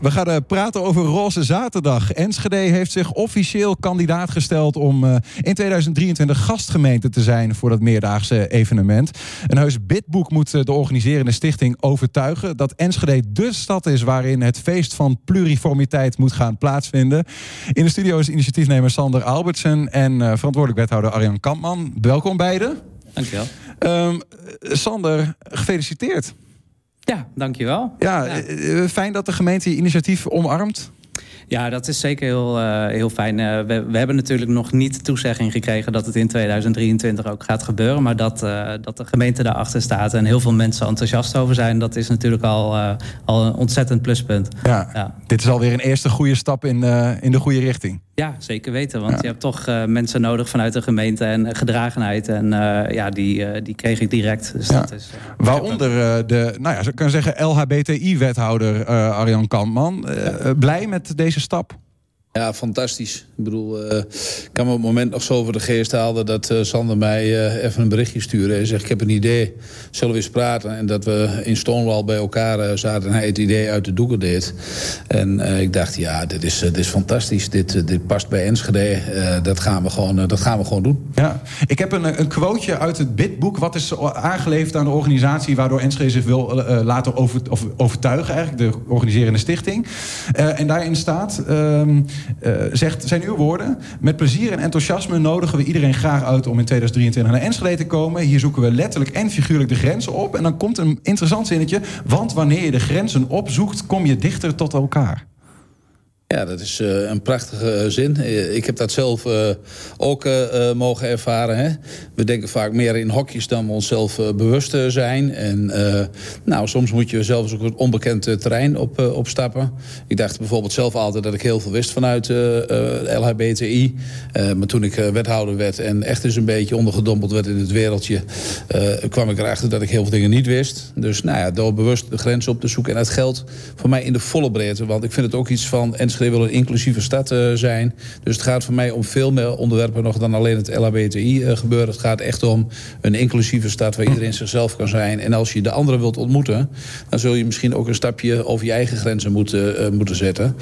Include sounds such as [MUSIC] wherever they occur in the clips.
We gaan uh, praten over Roze Zaterdag. Enschede heeft zich officieel kandidaat gesteld om uh, in 2023 gastgemeente te zijn voor dat meerdaagse evenement. Een heus bidboek moet uh, de organiserende stichting overtuigen dat Enschede de stad is waarin het feest van pluriformiteit moet gaan plaatsvinden. In de studio is initiatiefnemer Sander Albertsen en verantwoordelijk wethouder Arjan Kampman. Welkom beiden. Dankjewel. Um, Sander, gefeliciteerd. Ja, dankjewel. Ja, ja, eh, fijn dat de gemeente je initiatief omarmt. Ja, dat is zeker heel, uh, heel fijn. Uh, we, we, hebben natuurlijk nog niet de toezegging gekregen dat het in 2023 ook gaat gebeuren. Maar dat, uh, dat de gemeente daarachter staat en heel veel mensen enthousiast over zijn, dat is natuurlijk al, al een ontzettend pluspunt. Ja, ja. Dit is alweer een eerste goede stap in, in de goede richting. Ja, zeker weten. Want ja. je hebt toch uh, mensen nodig vanuit de gemeente en gedragenheid. En uh, ja, die, uh, die kreeg ik direct. Dus ja. dat is, Waaronder de, nou ja, zou kan zeggen, LHBTI-wethouder Arjan Kampman. Blij met deze stap? Ja, fantastisch. Ik bedoel, uh, ik kan me op het moment nog zo voor de geest halen... dat uh, Sander mij uh, even een berichtje stuurde. Hij zegt, ik heb een idee, zullen we eens praten? En dat we in Stonewall bij elkaar zaten en hij het idee uit de doeken deed. En ik dacht, ja, dit is, dit is fantastisch. Dit, dit past bij Enschede. dat, gaan we gewoon, dat gaan we gewoon doen. Ja, ik heb een, een quoteje uit het bidboek. Wat is aangeleverd aan de organisatie... waardoor Enschede zich wil laten over, of, overtuigen, eigenlijk. De organiserende stichting. en daarin staat... Ehm, uh, zegt, zijn uw woorden. Met plezier en enthousiasme nodigen we iedereen graag uit om in 2023 naar Enschede te komen. Hier zoeken we letterlijk en figuurlijk de grenzen op. En dan komt een interessant zinnetje. Want wanneer je de grenzen opzoekt, kom je dichter tot elkaar. Ja, dat is uh, een prachtige zin. Ik heb dat zelf ook mogen ervaren. Hè? We denken vaak meer in hokjes dan we onszelf bewust zijn. En nou, soms moet je zelfs ook een onbekend terrein op, opstappen. Ik dacht bijvoorbeeld zelf altijd dat ik heel veel wist vanuit LHBTI. maar toen ik wethouder werd en echt eens een beetje ondergedompeld werd in het wereldje... kwam ik erachter dat ik heel veel dingen niet wist. Dus nou ja, door bewust de grens op te zoeken. En dat geldt voor mij in de volle breedte. Want ik vind het ook iets van... Enschede wil een inclusieve stad uh, zijn. Dus het gaat voor mij om veel meer onderwerpen nog dan alleen het LHBTI uh, gebeuren. Het gaat echt om een inclusieve stad waar iedereen zichzelf kan zijn. En als je de anderen wilt ontmoeten, dan zul je misschien ook een stapje over je eigen grenzen moeten, uh, moeten zetten.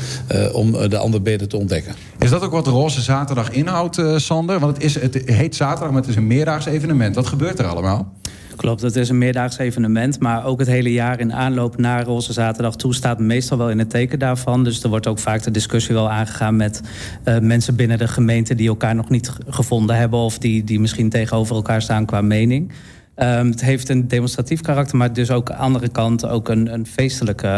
om de ander beter te ontdekken. Is dat ook wat Roze Zaterdag inhoudt, Sander? Want het, is, het heet zaterdag, maar het is een meerdaags evenement. Wat gebeurt er allemaal? Klopt, het is een meerdaags evenement. Maar ook het hele jaar in aanloop naar Roze Zaterdag toe staat meestal wel in het teken daarvan. Dus er wordt ook vaak de discussie wel aangegaan met uh, mensen binnen de gemeente die elkaar nog niet gevonden hebben. Of die, die misschien tegenover elkaar staan qua mening. Um, het heeft een demonstratief karakter, maar dus ook aan de andere kant ook een, een feestelijk uh,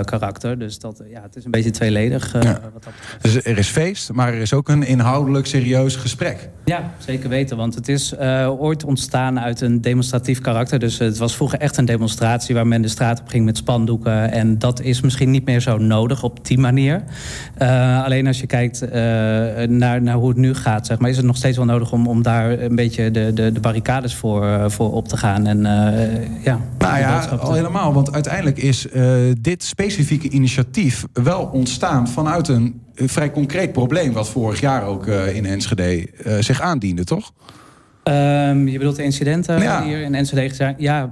karakter. Dus dat, ja, het is een beetje tweeledig. Uh, ja. wat dat dus er is feest, maar er is ook een inhoudelijk serieus gesprek. Ja, zeker weten. Want het is ooit ontstaan uit een demonstratief karakter. Dus het was vroeger echt een demonstratie waar men de straat op ging met spandoeken. En dat is misschien niet meer zo nodig op die manier. alleen als je kijkt naar, naar hoe het nu gaat, zeg maar, is het nog steeds wel nodig om, om daar een beetje de, de, de barricades voor, voor op te gaan. En, uh, ja, nou ja, al helemaal. Want uiteindelijk is uh, dit specifieke initiatief wel ontstaan vanuit een vrij concreet probleem... wat vorig jaar ook in Enschede zich aandiende, toch? Um, je bedoelt de incidenten ja. hier in Enschede zijn? Ja,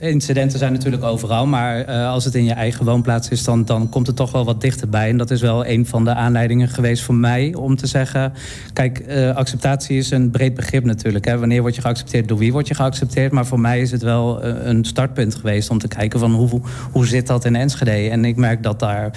incidenten zijn natuurlijk overal. Maar uh, als het in je eigen woonplaats is, dan, dan komt het toch wel wat dichterbij. En dat is wel een van de aanleidingen geweest voor mij om te zeggen... kijk, uh, acceptatie is een breed begrip natuurlijk. Hè. Wanneer word je geaccepteerd, door wie word je geaccepteerd? Maar voor mij is het wel uh, een startpunt geweest om te kijken van hoe, hoe zit dat in Enschede? En ik merk dat daar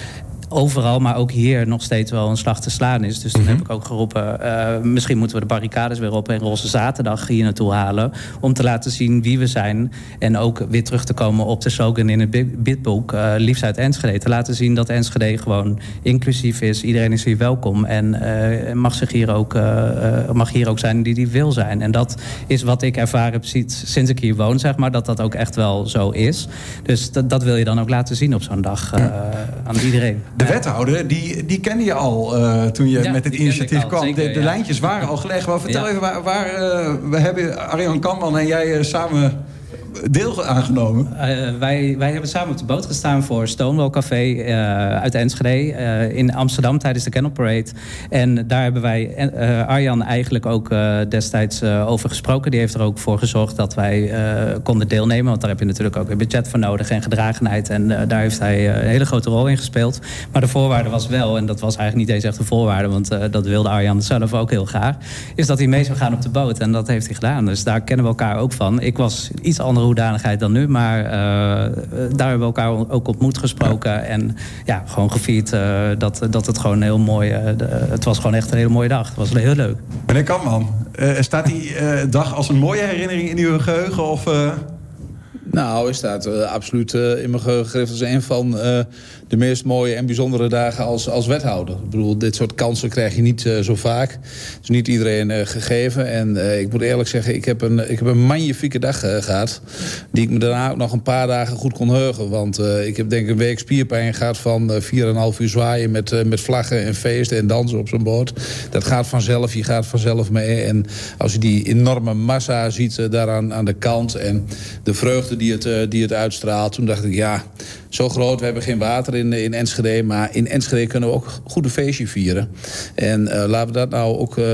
overal, maar ook hier nog steeds wel een slag te slaan is. Dus toen mm -hmm. heb ik ook geroepen, uh, misschien moeten we de barricades weer op en Roze Zaterdag hier naartoe halen. Om te laten zien wie we zijn. En ook weer terug te komen op de slogan in het bidboek, uh, liefst uit Enschede. Te laten zien dat Enschede gewoon inclusief is. Iedereen is hier welkom en uh, mag, zich hier ook, mag hier ook zijn die die wil zijn. En dat is wat ik ervaren heb sinds ik hier woon, zeg maar. Dat dat ook echt wel zo is. Dus dat, dat wil je dan ook laten zien op zo'n dag aan iedereen. De wethouder, die, die kende je al uh, toen je ja, met het initiatief kwam. Zeker, de, de ja. lijntjes waren al gelegd. Maar vertel even waar, waar uh, we hebben Arjan Kamman en jij uh, samen deel aangenomen? wij, wij hebben samen op de boot gestaan voor Stonewall Café uit Enschede in Amsterdam tijdens de Kennel Parade. En daar hebben wij Arjan eigenlijk ook destijds over gesproken. Die heeft er ook voor gezorgd dat wij konden deelnemen. Want daar heb je natuurlijk ook een budget voor nodig en gedragenheid. En daar heeft hij een hele grote rol in gespeeld. Maar de voorwaarde was wel, en dat was eigenlijk niet eens echt een voorwaarde... want dat wilde Arjan zelf ook heel graag... is dat hij mee zou gaan op de boot. En dat heeft hij gedaan. Dus daar kennen we elkaar ook van. Ik was iets andere hoedanigheid dan nu, maar uh, daar hebben we elkaar ook ontmoet gesproken. En ja, gewoon gevierd uh, dat, dat het gewoon een heel mooi... Uh, het was gewoon echt een hele mooie dag. Het was heel leuk. Meneer Kamman, staat die dag als een mooie herinnering in uw geheugen? Of, nou, hij staat uh, absoluut uh, in mijn geheugen als een van uh, de meest mooie en bijzondere dagen als, als wethouder. Ik bedoel, dit soort kansen krijg je niet zo vaak. Het is niet iedereen gegeven. En ik moet eerlijk zeggen, ik heb een, ik heb een magnifieke dag gehad. Die ik me daarna ook nog een paar dagen goed kon heugen. Want ik heb denk ik een week spierpijn gehad van 4,5 uur zwaaien met, met vlaggen en feesten en dansen op zo'n boot. Dat gaat vanzelf, je gaat vanzelf mee. En als je die enorme massa ziet daaraan aan de kant en de vreugde die het, die het uitstraalt. Toen dacht ik, ja, zo groot. We hebben geen water in, in Enschede. Maar in Enschede kunnen we ook goed een feestje vieren. En uh, laten we dat nou ook uh,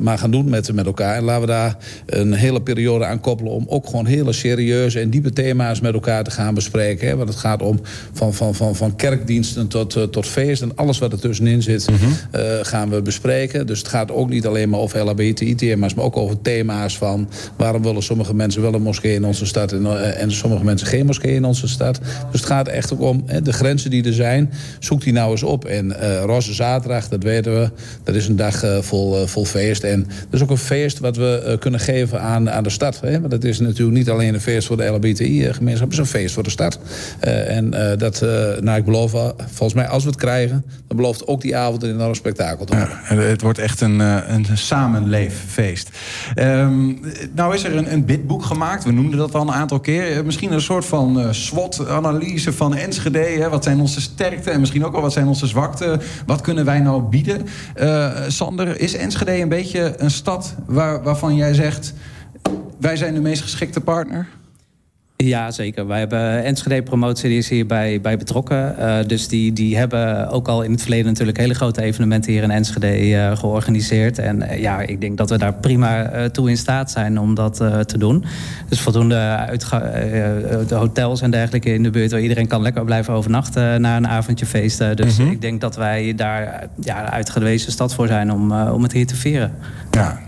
maar gaan doen met, met elkaar. En laten we daar een hele periode aan koppelen... om ook gewoon hele serieuze en diepe thema's met elkaar te gaan bespreken. Hè? Want het gaat om van, van, van, van kerkdiensten tot, uh, tot feest... en alles wat er tussenin zit, mm -hmm. gaan we bespreken. Dus het gaat ook niet alleen maar over LHBTI-thema's... maar ook over thema's van... waarom willen sommige mensen wel een moskee in onze stad... en, en sommige mensen geen moskee in onze stad. Dus het gaat echt om hè, de grenzen die er zijn. Zoek die nou eens op. En uh, Roze Zaterdag, dat weten we, dat is een dag uh, vol, uh, vol feest. En dat is ook een feest wat we kunnen geven aan, aan de stad. Hè? Want dat is natuurlijk niet alleen een feest voor de LHBTI-gemeenschap... het is een feest voor de stad. en dat, nou, ik beloof, volgens mij als we het krijgen... dan belooft ook die avond een enorm spektakel te worden. Ja, het wordt echt een, een samenleeffeest. Um, nou is er een, een bidboek gemaakt, we noemden dat al een aantal keer. Misschien een soort van SWOT-analyse van Enschede. Hè? Wat zijn onze sterkte en misschien ook wel wat zijn onze zwakte? Wat kunnen wij nou bieden? Uh, Sander, is Enschede een beetje een stad waar, waarvan jij zegt... wij zijn de meest geschikte partner? Ja, zeker. Wij hebben Enschede Promotie, die is hierbij bij betrokken. Uh, dus die, die hebben ook al in het verleden natuurlijk hele grote evenementen hier in Enschede uh, georganiseerd. En uh, ja, ik denk dat we daar prima toe in staat zijn om dat te doen. Dus voldoende de hotels en dergelijke in de buurt waar iedereen kan lekker blijven overnachten na een avondje feesten. Dus mm -hmm. ik denk dat wij daar ja, uitgewezen stad voor zijn om, om het hier te vieren. Ja,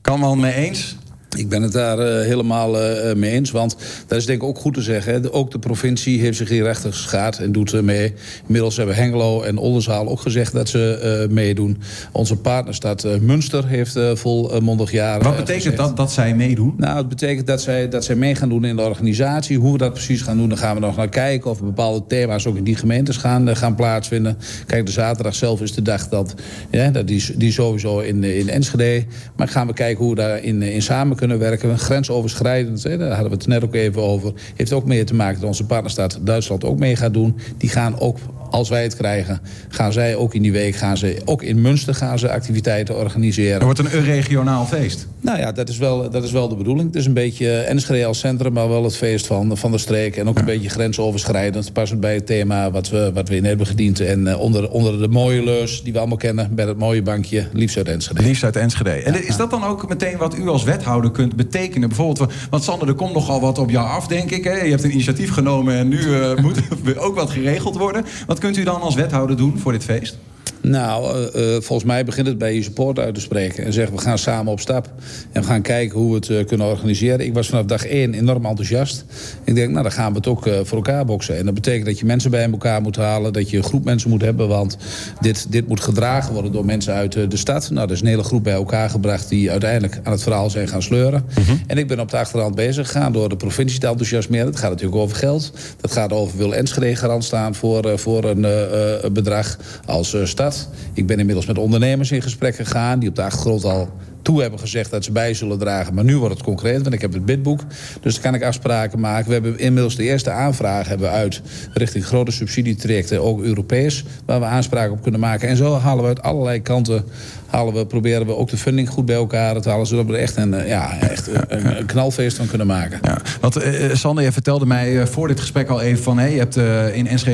kan wel mee eens. Ik ben het daar uh, helemaal uh, mee eens. Want dat is denk ik ook goed te zeggen. Hè. Ook de provincie heeft zich hier rechtig geschaad en doet uh, mee. Inmiddels hebben Hengelo en Oldenzaal ook gezegd dat ze meedoen. Onze partnerstad Münster heeft volmondig jaren Wat betekent gezegd. dat dat zij meedoen? Nou, het betekent dat zij, dat zij mee gaan doen in de organisatie. Hoe we dat precies gaan doen, daar gaan we nog naar kijken. Of bepaalde thema's ook in die gemeentes gaan, gaan plaatsvinden. Kijk, de zaterdag zelf is de dag dat... Ja, dat die, die sowieso in, in Enschede. Maar gaan we kijken hoe we daar in, in samen kunnen werken. Grensoverschrijdend, hè, daar hadden we het net ook even over. Heeft ook meer te maken dat onze partnerstaat Duitsland ook mee gaat doen. Die gaan ook als wij het krijgen, gaan zij ook in die week... gaan ze ook in Münster gaan ze activiteiten organiseren. Er wordt een regionaal feest. Nou ja, dat is wel, dat is wel de bedoeling. Het is een beetje Enschede als centrum, maar wel het feest van, van de streek. En ook een beetje grensoverschrijdend. Passend bij het thema wat we, wat we in hebben gediend. En uh, onder, onder de mooie leus die we allemaal kennen... bij het mooie bankje, liefst uit Enschede. Liefst uit Enschede. En is dat dan ook meteen wat u als wethouder kunt betekenen? Bijvoorbeeld, want Sander, er komt nogal wat op jou af, denk ik. Hè? Je hebt een initiatief genomen en nu uh, [LAUGHS] moet er ook wat geregeld worden. Wat kunt u dan als wethouder doen voor dit feest? Nou, uh, volgens mij begint het bij je support uit te spreken. En zeggen we gaan samen op stap. En we gaan kijken hoe we het uh, kunnen organiseren. Ik was vanaf dag één enorm enthousiast. Ik denk, nou dan gaan we het ook voor elkaar boksen. En dat betekent dat je mensen bij elkaar moet halen. Dat je een groep mensen moet hebben. Want dit, dit moet gedragen worden door mensen uit de stad. Nou, er is een hele groep bij elkaar gebracht... die uiteindelijk aan het verhaal zijn gaan sleuren. Mm -hmm. En ik ben op de achterhand bezig gegaan door de provincie te enthousiasmeren. Het gaat natuurlijk over geld. Dat gaat over wil Enschede garant staan voor, voor een bedrag als stad. Ik ben inmiddels met ondernemers in gesprek gegaan... die op de achtergrond al toe hebben gezegd dat ze bij zullen dragen. Maar nu wordt het concreet, want ik heb het bidboek. Dus dan kan ik afspraken maken. We hebben inmiddels de eerste aanvraag hebben uit richting grote subsidietrajecten, ook Europees, waar we aanspraken op kunnen maken. En zo halen we uit allerlei kanten halen we, proberen we ook de funding goed bij elkaar te halen. Zodat we er echt een, eh, ja, echt een, knalfeest van kunnen maken. Ja, want uh, Sander, je vertelde mij voor dit gesprek al even van... Hey, je hebt in NSG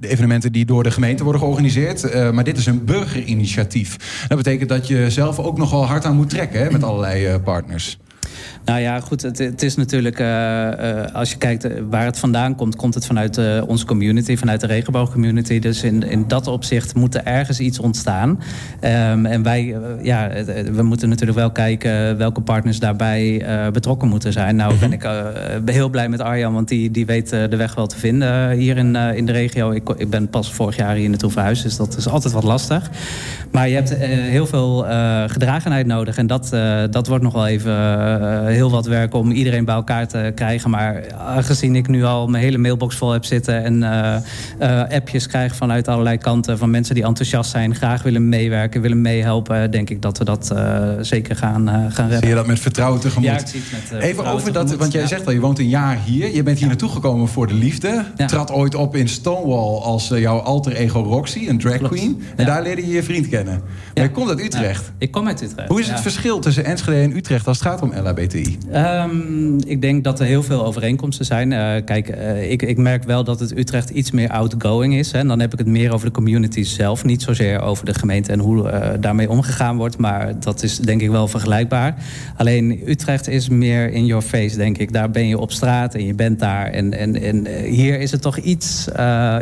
evenementen die door de gemeente worden georganiseerd. maar dit is een burgerinitiatief. Dat betekent dat je zelf ook nogal hard aan moet trekken hè, met allerlei partners. Nou ja, goed, het, het is natuurlijk, uh, als je kijkt eh, waar het vandaan komt, komt het vanuit onze community, vanuit de regenboogcommunity. Dus in, in dat opzicht moet er ergens iets ontstaan. Um, en wij, ja, we moeten natuurlijk wel kijken welke partners daarbij betrokken moeten zijn. Nou ben ik heel blij met Arjan, want die, die weet de weg wel te vinden hier in, in de regio. Ik, ik ben pas vorig jaar hier naartoe verhuisd, dus dat is altijd wat lastig. Maar je hebt heel veel gedragenheid nodig en dat, dat wordt nog wel even heel wat werk om iedereen bij elkaar te krijgen. Maar aangezien ik nu al mijn hele mailbox vol heb zitten en uh, uh, appjes krijg vanuit allerlei kanten van mensen die enthousiast zijn, graag willen meewerken, willen meehelpen, denk ik dat we dat uh, zeker gaan, gaan redden. Zie je dat met vertrouwen tegemoet? Ja, ik zie het met Even over dat, want jij zegt al, je woont een jaar hier. Je bent hier ja. naartoe gekomen voor de liefde. Ja. Trad ooit op in Stonewall als jouw alter ego Roxy, een drag Klopt. queen. En daar leerde je je vriend kennen. Maar je komt uit Utrecht. ik kom uit Utrecht. Hoe is het verschil tussen Enschede en Utrecht als het gaat om LHBTI? Um, ik denk dat er heel veel overeenkomsten zijn. Uh, kijk, uh, ik, ik, merk wel dat het Utrecht iets meer outgoing is. Hè. En dan heb ik het meer over de community zelf. Niet zozeer over de gemeente en hoe uh, daarmee omgegaan wordt. Maar dat is denk ik wel vergelijkbaar. Alleen Utrecht is meer in your face, denk ik. Daar ben je op straat en je bent daar. En, en, en hier is het toch iets,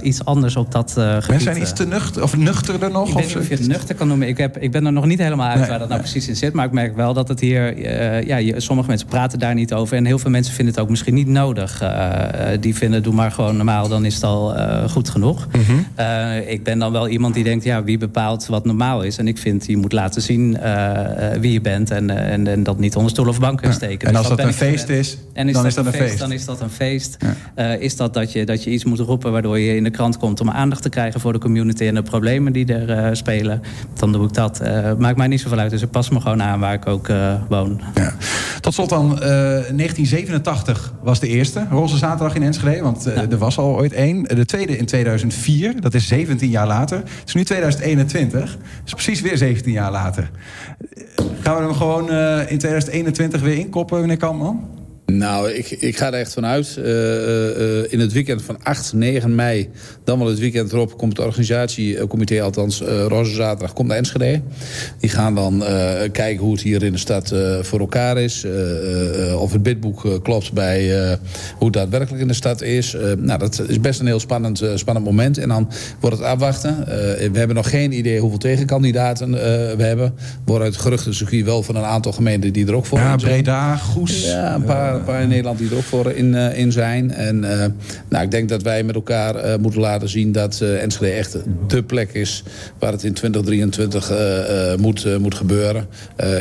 iets anders op dat gebied. Mensen zijn iets te nuchter, of nuchterder nog? Ik weet niet of je het nuchter kan noemen. Ik, heb, ik ben er nog niet helemaal uit nee, waar dat nou nee. precies in zit. Maar ik merk wel dat het hier... ja, je, sommige mensen praten daar niet over. En heel veel mensen vinden het ook misschien niet nodig. Uh, die vinden, doe maar gewoon normaal, dan is het al uh, goed genoeg. Mm -hmm. uh, ik ben dan wel iemand die denkt, ja, wie bepaalt wat normaal is? En ik vind, je moet laten zien wie je bent en, en, en, dat niet onder stoel of bank steken. Ja. En als dus dat een feest is, en is dan dat is dat een feest, feest. Dan is dat een feest. Ja. is dat dat je, dat je iets moet roepen waardoor je in de krant komt om aandacht te krijgen voor de community en de problemen die er spelen? Dan doe ik dat. maakt mij niet zoveel uit, dus ik pas me gewoon aan waar ik ook woon. Tot slot dan 1987 was de eerste Roze Zaterdag in Enschede. Want uh, ja. er was al ooit één. De tweede in 2004. Dat is 17 jaar later. Het is nu 2021. Dat is precies weer 17 jaar later. Gaan we hem gewoon uh, in 2021 weer inkoppen, meneer Kalman? Nou, ik, ik ga er echt vanuit. Uh, uh, in het weekend van 8, 9 mei, dan wel het weekend erop... komt het organisatiecomité, althans uh, Roze Zaterdag, komt naar Enschede. Die gaan dan kijken hoe het hier in de stad voor elkaar is. of het bidboek klopt bij hoe het daadwerkelijk in de stad is. nou, dat is best een heel spannend, spannend moment. En dan wordt het afwachten. we hebben nog geen idee hoeveel tegenkandidaten we hebben. Worden uit geruchten circuit wel van een aantal gemeenten die er ook voor ja, zijn. Ja, Breda, Goes. Ja, een paar een paar in Nederland die er ook voor in, uh, in zijn. En uh, nou, ik denk dat wij met elkaar moeten laten zien dat Enschede echt de plek is waar het in 2023 moet, moet gebeuren.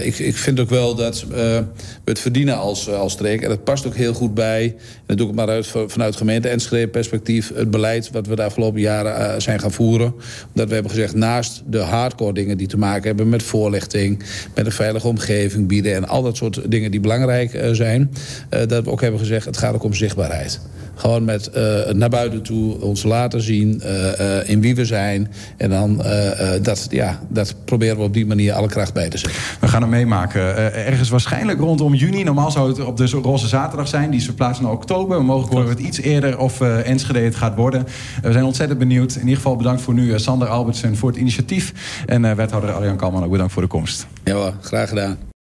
ik, ik vind ook wel dat we het verdienen als, als streek. En dat past ook heel goed bij, en dat doe ik maar uit vanuit gemeente Enschede perspectief, het beleid wat we de afgelopen jaren zijn gaan voeren. Dat we hebben gezegd, naast de hardcore dingen die te maken hebben met voorlichting, met een veilige omgeving bieden en al dat soort dingen die belangrijk zijn, dat we ook hebben gezegd, het gaat ook om zichtbaarheid. Gewoon met uh, naar buiten toe ons laten zien uh, in wie we zijn. En dan dat, ja, dat proberen we op die manier alle kracht bij te zetten. We gaan hem meemaken. ergens waarschijnlijk rondom juni. Normaal zou het op de roze zaterdag zijn. Die is verplaatst naar oktober. Mogelijk horen we het iets eerder of Enschede het gaat worden. we zijn ontzettend benieuwd. In ieder geval bedankt voor nu Sander Albertsen voor het initiatief. En wethouder Arjan Kalman ook bedankt voor de komst. Ja, graag gedaan.